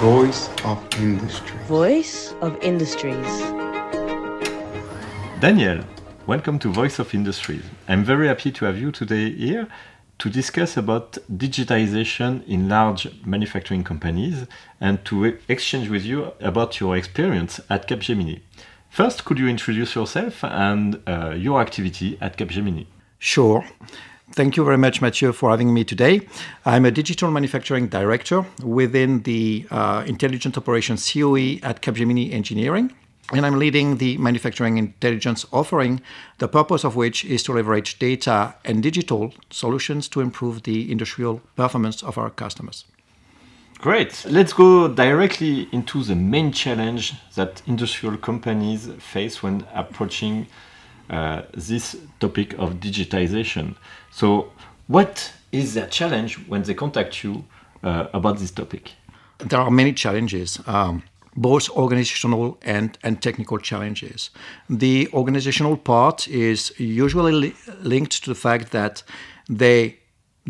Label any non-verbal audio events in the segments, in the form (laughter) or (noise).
Voice of Industry. Voice of Industries. Daniel, welcome to Voice of Industries. I'm very happy to have you today here to discuss about digitization in large manufacturing companies and to exchange with you about your experience at Capgemini. First, could you introduce yourself and uh, your activity at Capgemini? Sure. Thank you very much, Mathieu, for having me today. I'm a digital manufacturing director within the uh, Intelligent Operations COE at Capgemini Engineering and I'm leading the manufacturing intelligence offering, the purpose of which is to leverage data and digital solutions to improve the industrial performance of our customers. Great. Let's go directly into the main challenge that industrial companies face when approaching uh, this topic of digitization. So, what is their challenge when they contact you uh, about this topic? There are many challenges. Um, both organizational and, and technical challenges. The organizational part is usually li- linked to the fact that they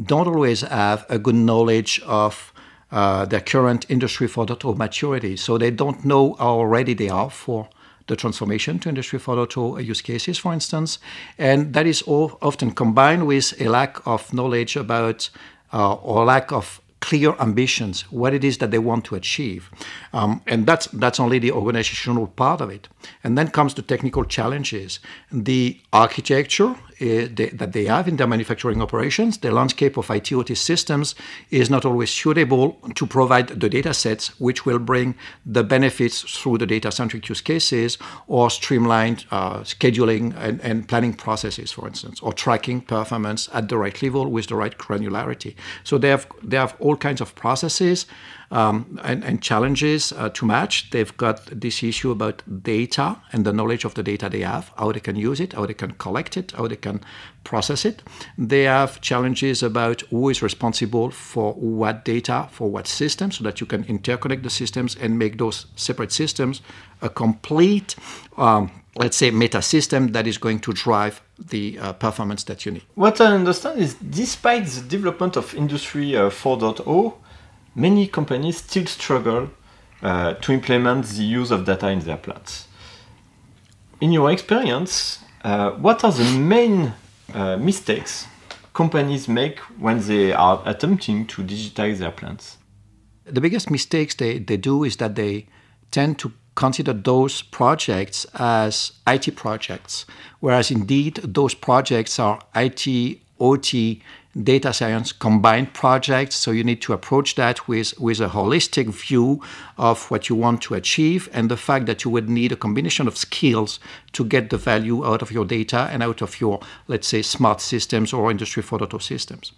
don't always have a good knowledge of uh, their current Industry 4.0 maturity. So they don't know how ready they are for the transformation to Industry 4.0 use cases, for instance. And that is often combined with a lack of knowledge about uh, or lack of clear ambitions, what it is that they want to achieve. Um, and that's, that's only the organizational part of it. And then comes the technical challenges. The architecture they, that they have in their manufacturing operations, the landscape of ITOT systems is not always suitable to provide the data sets which will bring the benefits through the data centric use cases or streamlined uh, scheduling and, and planning processes, for instance, or tracking performance at the right level with the right granularity. So they have, they have all kinds of processes um, and, and, challenges uh, to match. They've got this issue about data and the knowledge of the data they have, how they can use it, how they can collect it, how they can process it. They have challenges about who is responsible for what data, for what system, so that you can interconnect the systems and make those separate systems a complete, um, let's say, meta system that is going to drive the uh, performance that you need. What I understand is despite the development of Industry uh, 4.0, many companies still struggle uh, to implement the use of data in their plants. In your experience, uh, what are the main uh, mistakes companies make when they are attempting to digitize their plants? The biggest mistakes they, they do is that they tend to consider those projects as IT projects, whereas indeed those projects are IT, OT, data science combined projects. So you need to approach that with, with a holistic view of what you want to achieve and the fact that you would need a combination of skills to get the value out of your data and out of your, let's say, smart systems or Industry 4.0 systems.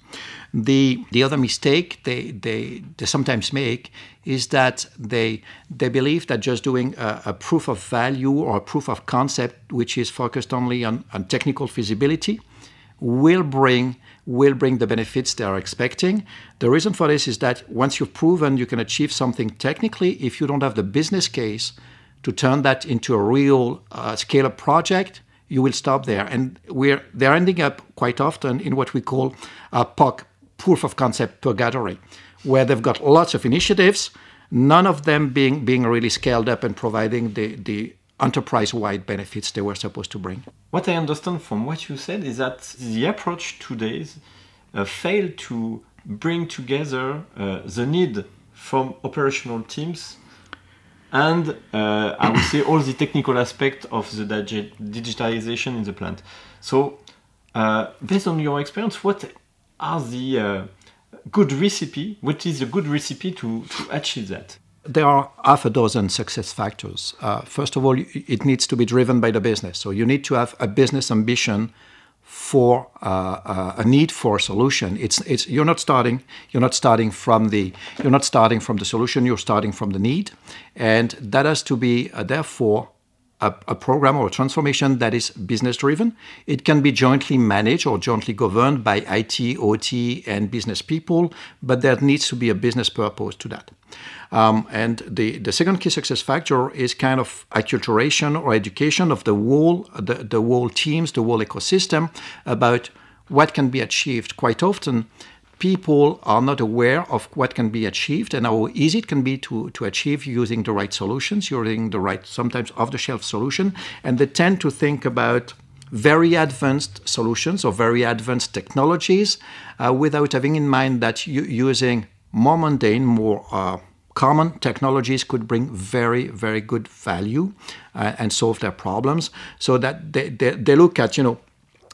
The, the other mistake they, they, they sometimes make is that they, they believe that just doing a, a proof of value or a proof of concept, which is focused only on, on technical feasibility, will bring will bring the benefits they are expecting. The reason for this is that once you've proven you can achieve something technically, if you don't have the business case to turn that into a real uh, scale up project, you will stop there. And we're they're ending up quite often in what we call a POC, proof of concept purgatory, where they've got lots of initiatives, none of them being being really scaled up and providing the the enterprise-wide benefits they were supposed to bring. What I understand from what you said is that the approach today uh, failed to bring together uh, the need from operational teams and uh, I would say all the technical aspect of the digi digitalization in the plant. So, uh, based on your experience, what are the uh, good recipe? What is a good recipe to, to achieve that? There are half a dozen success factors. Uh, first of all, it needs to be driven by the business. So you need to have a business ambition for uh, uh, a need for a solution. It's it's you're not starting you're not starting from the you're not starting from the solution. You're starting from the need, and that has to be uh, therefore a, a, program or a transformation that is business driven. It can be jointly managed or jointly governed by IT, OT, and business people, but there needs to be a business purpose to that. Um, and the, the second key success factor is kind of acculturation or education of the whole, the, the whole teams, the whole ecosystem about what can be achieved. Quite often, people are not aware of what can be achieved and how easy it can be to, to achieve using the right solutions, using the right, sometimes off the shelf solution. And they tend to think about very advanced solutions or very advanced technologies uh, without having in mind that using more mundane, more uh, common technologies could bring very, very good value uh, and solve their problems. So that they, they, they look at, you know,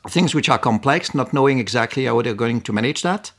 things which are complex, not knowing exactly how they're going to manage that,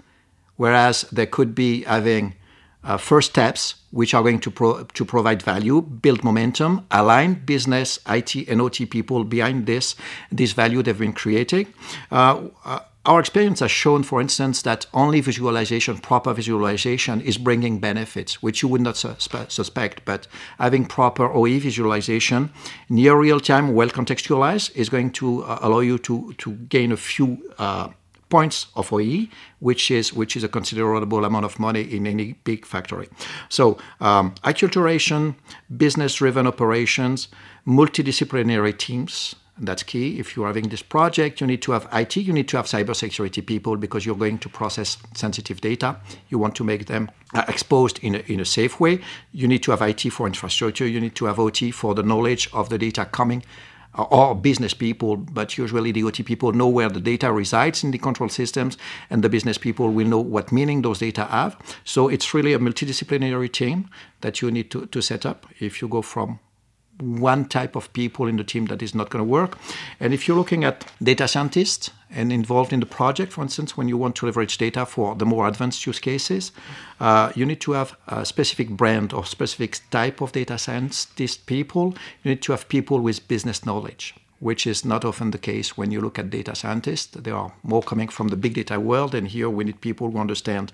whereas they could be having uh, first steps which are going to pro- to provide value, build momentum, align business, IT, and OT people behind this this value they've been creating. Uh, uh, our experience has shown, for instance, that only visualization, proper visualization, is bringing benefits, which you would not suspe- suspect. But having proper OE visualization, near real time, well contextualized, is going to uh, allow you to, to gain a few uh, points of OE, which is which is a considerable amount of money in any big factory. So um, acculturation, business-driven operations, multidisciplinary teams, that's key. If you're having this project, you need to have IT, you need to have cybersecurity people because you're going to process sensitive data. You want to make them uh, exposed in a, in a safe way. You need to have IT for infrastructure. You need to have OT for the knowledge of the data coming or business people, but usually the OT people know where the data resides in the control systems, and the business people will know what meaning those data have. So it's really a multidisciplinary team that you need to, to set up if you go from one type of people in the team that is not going to work. And if you're looking at data scientists and involved in the project, for instance, when you want to leverage data for the more advanced use cases, uh, you need to have a specific brand or specific type of data scientist people. You need to have people with business knowledge. Which is not often the case when you look at data scientists. They are more coming from the big data world, and here we need people who understand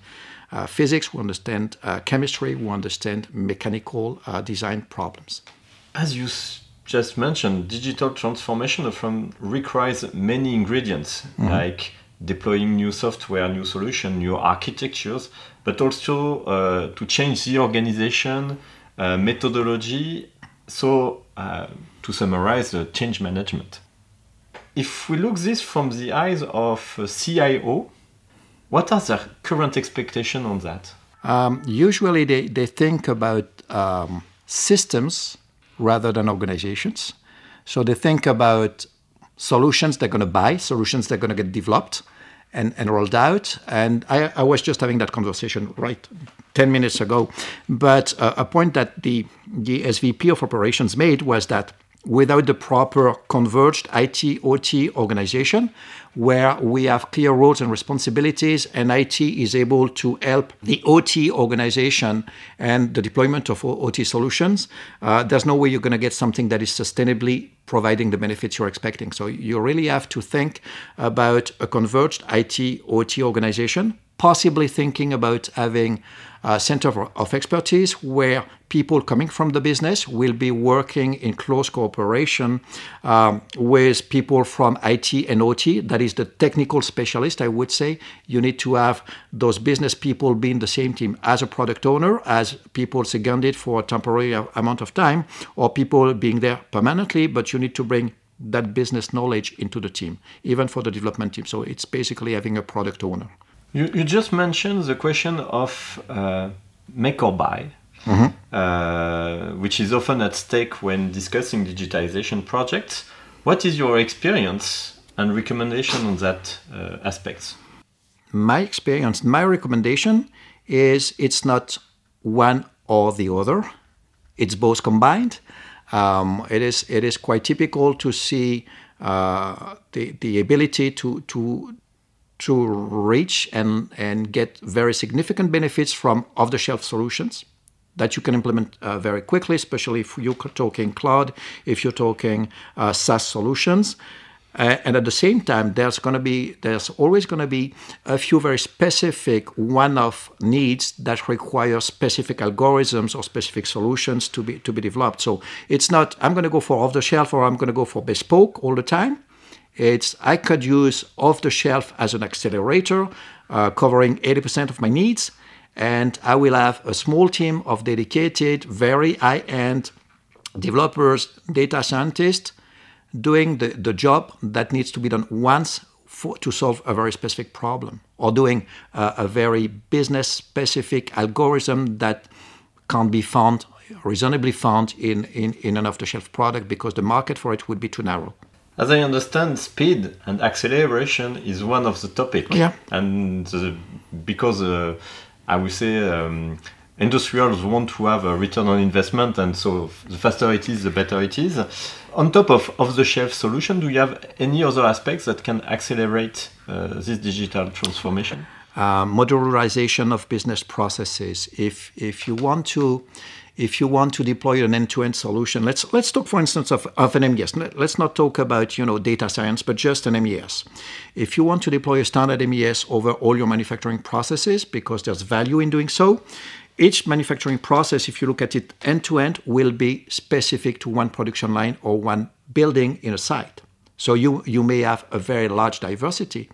uh, physics, who understand uh, chemistry, who understand mechanical uh, design problems as you just mentioned, digital transformation often requires many ingredients, mm-hmm. like deploying new software, new solution, new architectures, but also uh, to change the organization, uh, methodology. So, uh, to summarize, the change management. If we look this from the eyes of a CIO, what are their current expectations on that? Um, usually, they, they think about um, systems rather than organizations. So they think about solutions they're going to buy, solutions they're going to get developed and, and rolled out. And I, I was just having that conversation right 10 minutes ago. But uh, a point that the, the SVP of operations made was that without the proper converged IT OT organization, where we have clear roles and responsibilities, and IT is able to help the OT organization and the deployment of OT solutions, uh, there's no way you're going to get something that is sustainably providing the benefits you're expecting. So you really have to think about a converged IT OT organization, possibly thinking about having a center of expertise where people coming from the business will be working in close cooperation um, with people from IT and OT. That is the technical specialist, I would say. You need to have those business people be in the same team as a product owner, as people seconded for a temporary amount of time, or people being there permanently, but you need to bring that business knowledge into the team, even for the development team. So it's basically having a product owner. You, you just mentioned the question of uh, make or buy, mm-hmm. uh, which is often at stake when discussing digitization projects. What is your experience and recommendation on that uh, aspects? My experience, my recommendation is it's not one or the other; it's both combined. Um, it is it is quite typical to see uh, the the ability to to to reach and, and get very significant benefits from off the shelf solutions that you can implement uh, very quickly, especially if you're talking cloud, if you're talking uh, SaaS solutions. Uh, and at the same time, there's going to be there's always going to be a few very specific one-off needs that require specific algorithms or specific solutions to be to be developed. So it's not I'm going to go for off the shelf or I'm going to go for bespoke all the time. It's I could use off the shelf as an accelerator, uh, covering 80% of my needs, and I will have a small team of dedicated, very high-end developers, data scientists, doing the, the job that needs to be done once for, to solve a very specific problem or doing a, a very business specific algorithm that can't be found reasonably found in, in, in an off-the-shelf product because the market for it would be too narrow. As I understand, speed and acceleration is one of the topic. Yeah. And the, because uh, I would say um, industrials want to have a return on investment, and so the faster it is, the better it is. On top of off-the-shelf solution, do you have any other aspects that can accelerate uh, this digital transformation? Uh, modularization of business processes. If if you want to if you want to deploy an end-to-end solution, let's let's talk, for instance, of, of an MES. Let's not talk about you know data science, but just an MES. If you want to deploy a standard MES over all your manufacturing processes, because there's value in doing so, each manufacturing process, if you look at it end-to-end, will be specific to one production line or one building in a site. So you you may have a very large diversity.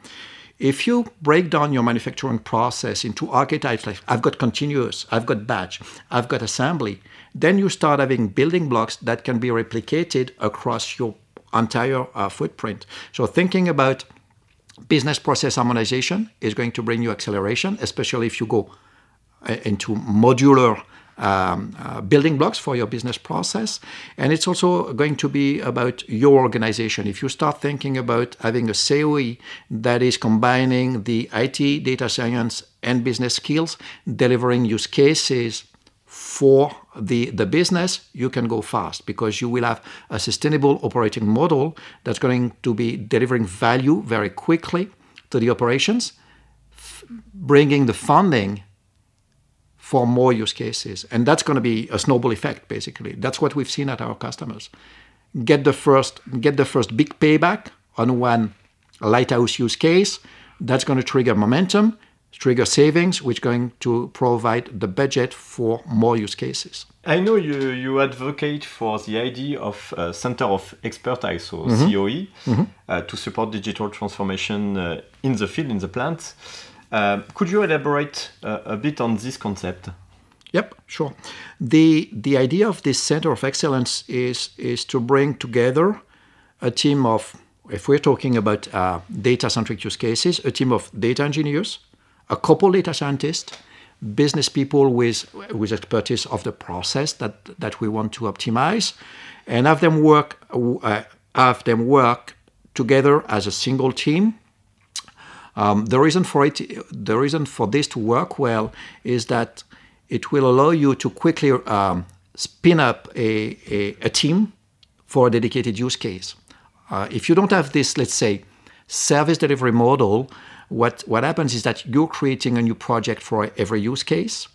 If you break down your manufacturing process into archetypes like I've got continuous, I've got batch, I've got assembly, then you start having building blocks that can be replicated across your entire uh, footprint. So thinking about business process harmonization is going to bring you acceleration, especially if you go into modular um, uh, building blocks for your business process. And it's also going to be about your organization. If you start thinking about having a COE that is combining the IT, data science, and business skills, delivering use cases for the, the business, you can go fast because you will have a sustainable operating model that's going to be delivering value very quickly to the operations, f- bringing the funding for more use cases. And that's going to be a snowball effect, basically. That's what we've seen at our customers. Get the first, get the first big payback on one lighthouse use case. That's going to trigger momentum, trigger savings, which is going to provide the budget for more use cases. I know you, you advocate for the idea of uh, Center of Expertise, so mm-hmm. COE, mm-hmm. Uh, to support digital transformation uh, in the field, in the plant. Uh, could you elaborate uh, a bit on this concept? Yep, sure. The the idea of this center of excellence is is to bring together a team of, if we're talking about uh, data-centric use cases, a team of data engineers, a couple data scientists, business people with with expertise of the process that that we want to optimize, and have them work uh, have them work together as a single team um, the reason for it, the reason for this to work well, is that it will allow you to quickly um, spin up a, a, a, team for a dedicated use case. Uh, if you don't have this, let's say, service delivery model, what what happens is that you're creating a new project for every use case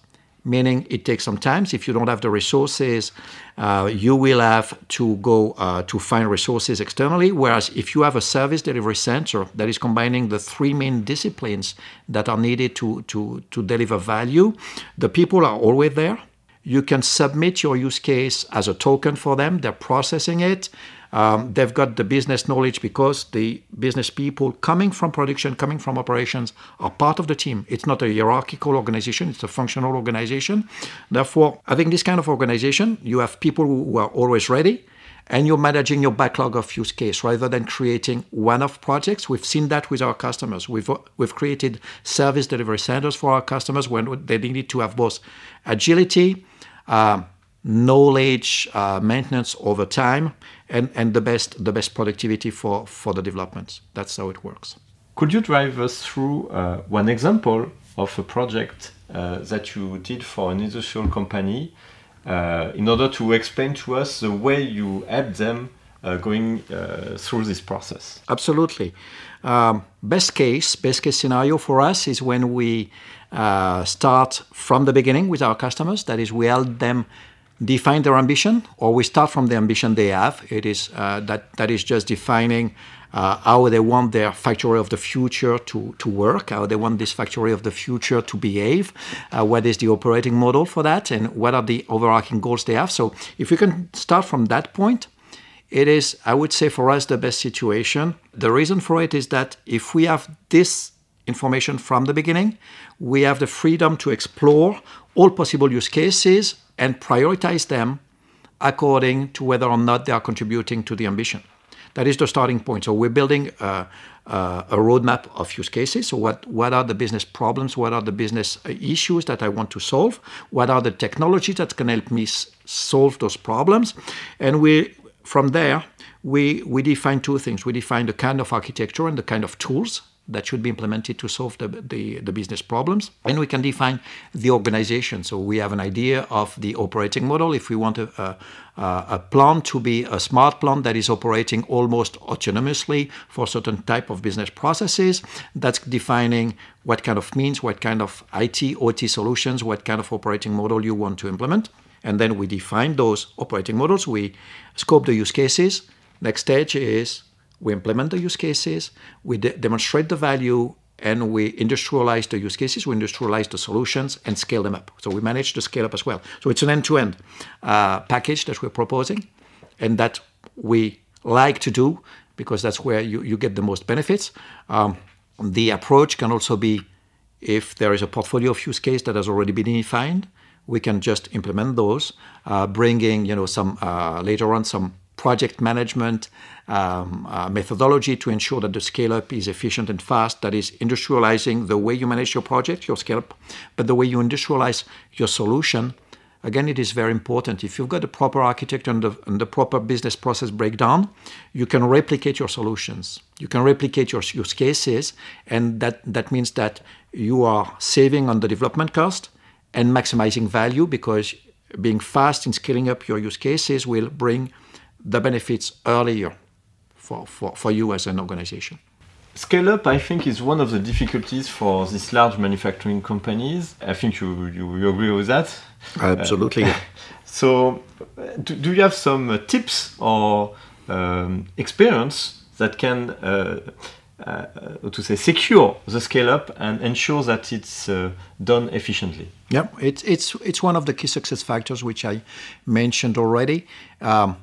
meaning it takes some time. If you don't have the resources, uh, you will have to go uh, to find resources externally. Whereas if you have a service delivery center that is combining the three main disciplines that are needed to, to, to deliver value, the people are always there. You can submit your use case as a token for them, they're processing it. Um, they've got the business knowledge because the business people coming from production, coming from operations, are part of the team. It's not a hierarchical organization, it's a functional organization. Therefore, having this kind of organization, you have people who are always ready and you're managing your backlog of use case rather than creating one-off projects. We've seen that with our customers. We've we've created service delivery centers for our customers when they needed to have both agility, uh, knowledge uh, maintenance over time and, and the best the best productivity for, for the development. That's how it works. Could you drive us through uh, one example of a project uh, that you did for an industrial company uh, in order to explain to us the way you helped them uh, going uh, through this process? Absolutely. Um, best case, best case scenario for us is when we start from the beginning with our customers. That is, we help them define their ambition, or we start from the ambition they have. It is uh, that that is just defining uh, how they want their factory of the future to, to work, how they want this factory of the future to behave, uh, what is the operating model for that, and what are the overarching goals they have. So, if we can start from that point, it is, I would say, for us, the best situation. The reason for it is that if we have this information from the beginning, we have the freedom to explore all possible use cases and prioritize them according to whether or not they are contributing to the ambition. that is the starting point. So we're building a, a, roadmap of use cases. So what what are the business problems? What are the business uh, issues that I want to solve? What are the technologies that can help me solve those problems? And we from there we we define two things. We define the kind of architecture and the kind of tools that should be implemented to solve the, the, the, business problems. And we can define the organization. So we have an idea of the operating model. If we want a, a, a plant to be a smart plant that is operating almost autonomously for certain type of business processes, that's defining what kind of means, what kind of IT, OT solutions, what kind of operating model you want to implement. And then we define those operating models. We scope the use cases. Next stage is we implement the use cases, we de- demonstrate the value, and we industrialize the use cases, we industrialize the solutions, and scale them up. So we manage to scale up as well. So it's an end-to-end uh, package that we're proposing, and that we like to do because that's where you, you get the most benefits. Um, the approach can also be if there is a portfolio of use case that has already been defined, we can just implement those, uh, bringing you know some uh, later on some project management um, uh, methodology to ensure that the scale up is efficient and fast. That is industrializing the way you manage your project, your scale up, but the way you industrialize your solution. Again, it is very important. If you've got the proper architecture and the, and the proper business process breakdown, you can replicate your solutions. You can replicate your use cases, and that, that means that you are saving on the development cost and maximizing value because being fast in scaling up your use cases will bring the benefits earlier for, for, for you as an organization. Scale up, I think, is one of the difficulties for these large manufacturing companies. I think you, you, you agree with that? Absolutely. Uh, (laughs) so, do, do, you have some uh, tips or um, experience that can, uh, uh to say, secure the scale up and ensure that it's uh, done efficiently? Yeah, it's, it's, it's one of the key success factors which I mentioned already. Um,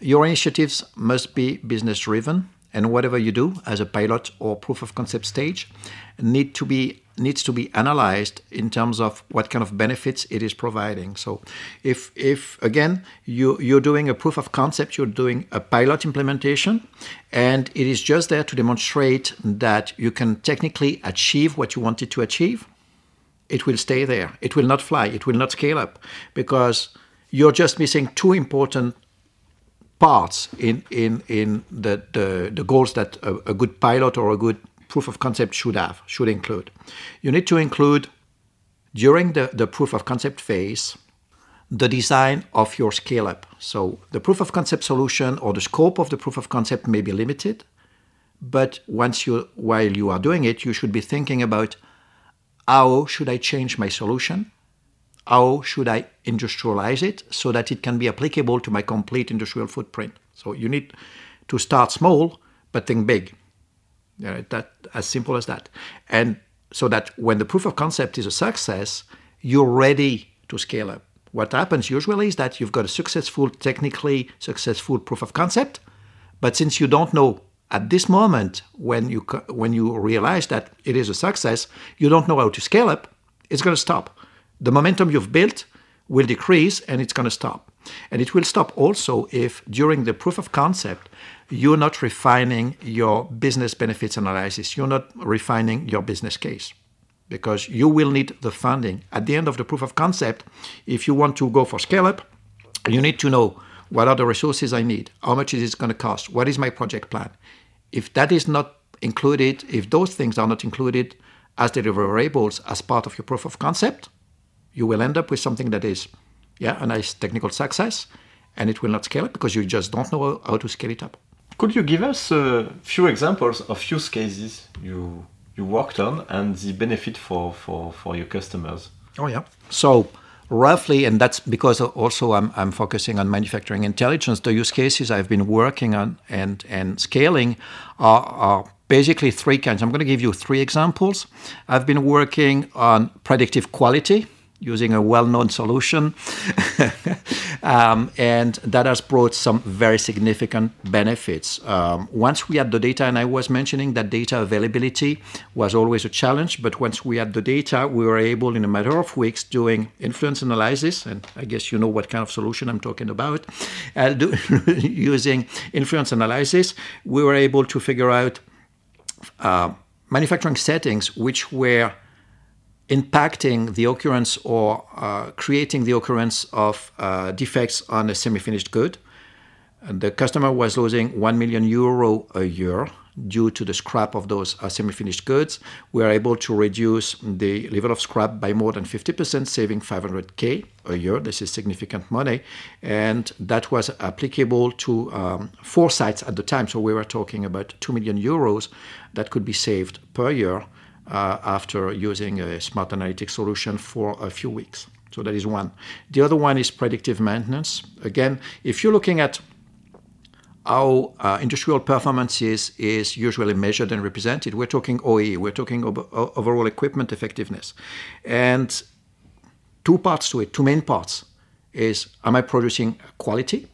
your initiatives must be business driven, and whatever you do as a pilot or proof of concept stage need to be needs to be analyzed in terms of what kind of benefits it is providing. So, if if again you you're doing a proof of concept, you're doing a pilot implementation, and it is just there to demonstrate that you can technically achieve what you wanted to achieve, it will stay there. It will not fly. It will not scale up because you're just missing two important parts in in in the the, the goals that a, a, good pilot or a good proof of concept should have should include. You need to include during the, the proof of concept phase the design of your scale up. So the proof of concept solution or the scope of the proof of concept may be limited, but once you while you are doing it, you should be thinking about how should I change my solution how should I industrialize it so that it can be applicable to my complete industrial footprint? So you need to start small, but think big. Yeah, that as simple as that. And so that when the proof of concept is a success, you're ready to scale up. What happens usually is that you've got a successful, technically successful proof of concept, but since you don't know at this moment when you when you realize that it is a success, you don't know how to scale up. It's going to stop the momentum you've built will decrease and it's going to stop. And it will stop also if during the proof of concept, you're not refining your business benefits analysis, you're not refining your business case because you will need the funding. At the end of the proof of concept, if you want to go for scale up, you need to know what are the resources I need, how much is it going to cost, what is my project plan. If that is not included, if those things are not included as deliverables as part of your proof of concept, you will end up with something that is, yeah, a nice technical success, and it will not scale up because you just don't know how to scale it up. Could you give us a few examples of use cases you you worked on and the benefit for for, for your customers? Oh yeah. So roughly, and that's because also I'm, I'm focusing on manufacturing intelligence. The use cases I've been working on and and scaling are, are basically three kinds. I'm going to give you three examples. I've been working on predictive quality using a well-known solution, (laughs) um, and that has brought some very significant benefits. Um, once we had the data, and I was mentioning that data availability was always a challenge, but once we had the data, we were able, in a matter of weeks, doing influence analysis, and I guess you know what kind of solution I'm talking about, uh, do, (laughs) using influence analysis, we were able to figure out uh, manufacturing settings which were impacting the occurrence or uh, creating the occurrence of uh, defects on a semi-finished good. And the customer was losing 1 million euro a year due to the scrap of those uh, semi-finished goods. We are able to reduce the level of scrap by more than 50%, saving 500k a year. This is significant money, and that was applicable to um, four sites at the time. So we were talking about 2 million euros that could be saved per year after using a smart analytics solution for a few weeks. So that is one. The other one is predictive maintenance. Again, if you're looking at how uh, industrial performance is, is usually measured and represented, we're talking OE, we're talking overall equipment effectiveness. And two parts to it, two main parts is am I producing quality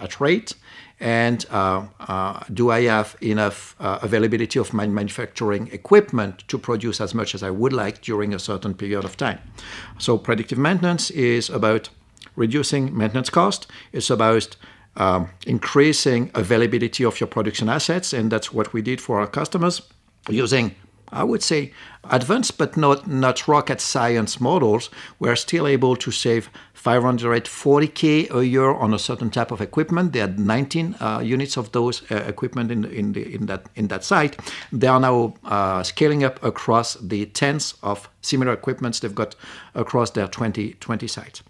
at rate and uh, uh, do I have enough uh, availability of my manufacturing equipment to produce as much as I would like during a certain period of time? So predictive maintenance is about reducing maintenance cost. It's about um, increasing availability of your production assets, and that's what we did for our customers using I would say advanced but not, not rocket science models, we're still able to save 540k a year on a certain type of equipment. They had 19 uh, units of those uh, equipment in, in, the, in, that, in that site. They are now uh, scaling up across the tens of similar equipments they've got across their 20, 20 sites.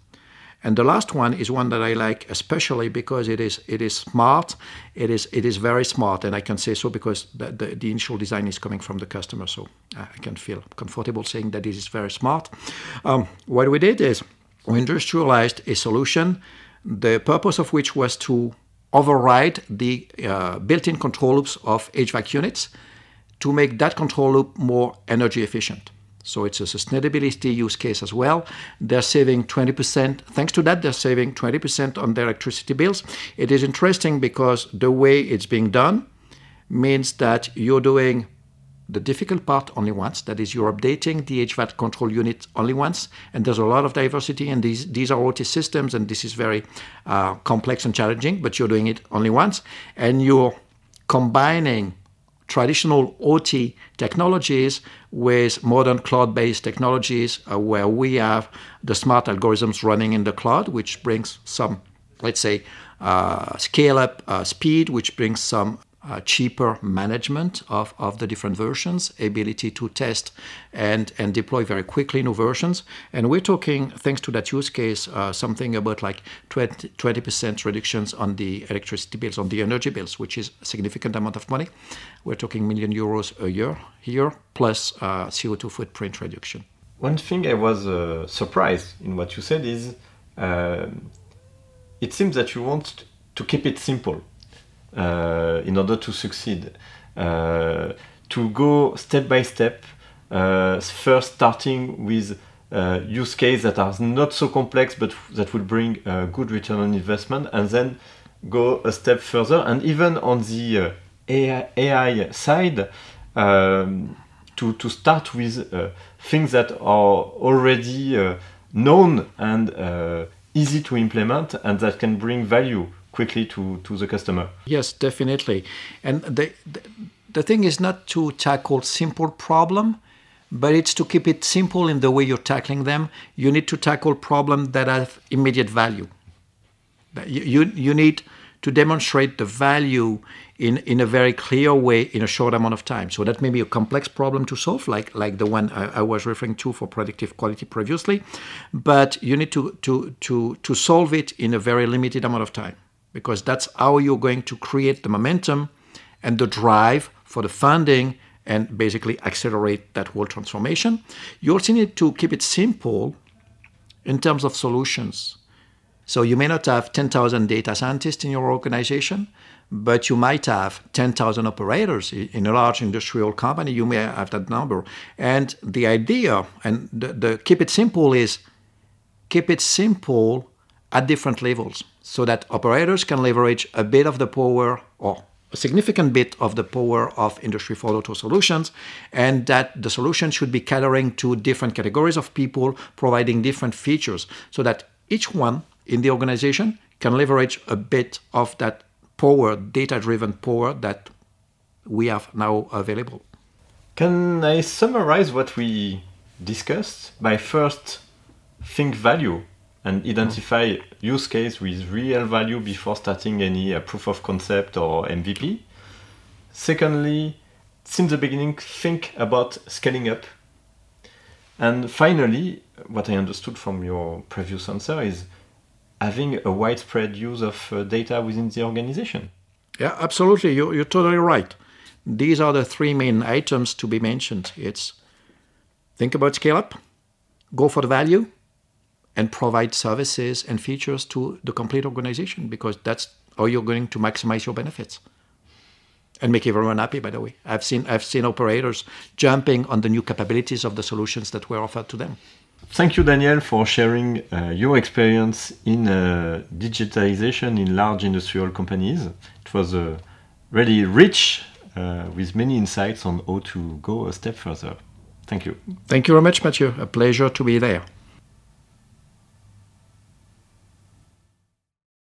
And the last one is one that I like especially because it is it is smart. It is it is very smart, and I can say so because the, the, the initial design is coming from the customer, so I can feel comfortable saying that it is very smart. Um, what we did is we industrialized a solution, the purpose of which was to override the uh, built-in control loops of HVAC units to make that control loop more energy efficient. So it's a sustainability use case as well. They're saving 20%. Thanks to that, they're saving 20% on their electricity bills. It is interesting because the way it's being done means that you're doing the difficult part only once. That is, you're updating the HVAC control unit only once. And there's a lot of diversity, and these, these are OT systems, and this is very uh, complex and challenging, but you're doing it only once. And you're combining traditional OT technologies with modern cloud based technologies uh, where we have the smart algorithms running in the cloud, which brings some, let's say, uh, scale up uh, speed, which brings some uh, cheaper management of, of the different versions, ability to test and, and deploy very quickly new versions. And we're talking, thanks to that use case, uh, something about like 20, 20% reductions on the electricity bills, on the energy bills, which is a significant amount of money. We're talking million euros a year here, plus uh, CO2 footprint reduction. One thing I was uh, surprised in what you said is um, it seems that you want to keep it simple uh, in order to succeed. Uh, to go step by step, uh, first starting with use cases that are not so complex but that will bring a good return on investment, and then go a step further. And even on the AI, AI, side, um, to, to start with uh, things that are already uh, known and uh, easy to implement and that can bring value quickly to, to the customer. Yes, definitely. And the, the, the thing is not to tackle simple problem, but it's to keep it simple in the way you're tackling them. You need to tackle problems that have immediate value. You, you, you need to demonstrate the value in, in a very clear way in a short amount of time. So that may be a complex problem to solve, like, like the one I, I was referring to for predictive quality previously, but you need to, to, to, to solve it in a very limited amount of time because that's how you're going to create the momentum and the drive for the funding and basically accelerate that whole transformation. You also need to keep it simple in terms of solutions. So you may not have 10,000 data scientists in your organization, but you might have 10,000 operators in a large industrial company. You may have that number. And the idea and the, the keep it simple is keep it simple at different levels so that operators can leverage a bit of the power or a significant bit of the power of Industry 4.0 solutions, and that the solution should be catering to different categories of people, providing different features, so that each one in the organization can leverage a bit of that power, data driven power that we have now available. Can I summarize what we discussed by first think value and identify use case with real value before starting any uh, proof of concept or MVP. Secondly, since the beginning, think about scaling up. And finally, what I understood from your previous answer is having a widespread use of uh, data within the organization. Yeah, absolutely. You're, you're totally right. These are the three main items to be mentioned. It's think about scale up, go for the value, and provide services and features to the complete organization because that's how you're going to maximize your benefits. And make everyone happy by the way. I've seen i've seen operators jumping on the new capabilities of the solutions that were offered to them. Thank you daniel for sharing uh, your experience in uh, digitalization in large industrial companies. It was uh, really rich uh, with many insights on how to go a step further. Thank you. Thank you very much mathieu. A pleasure to be there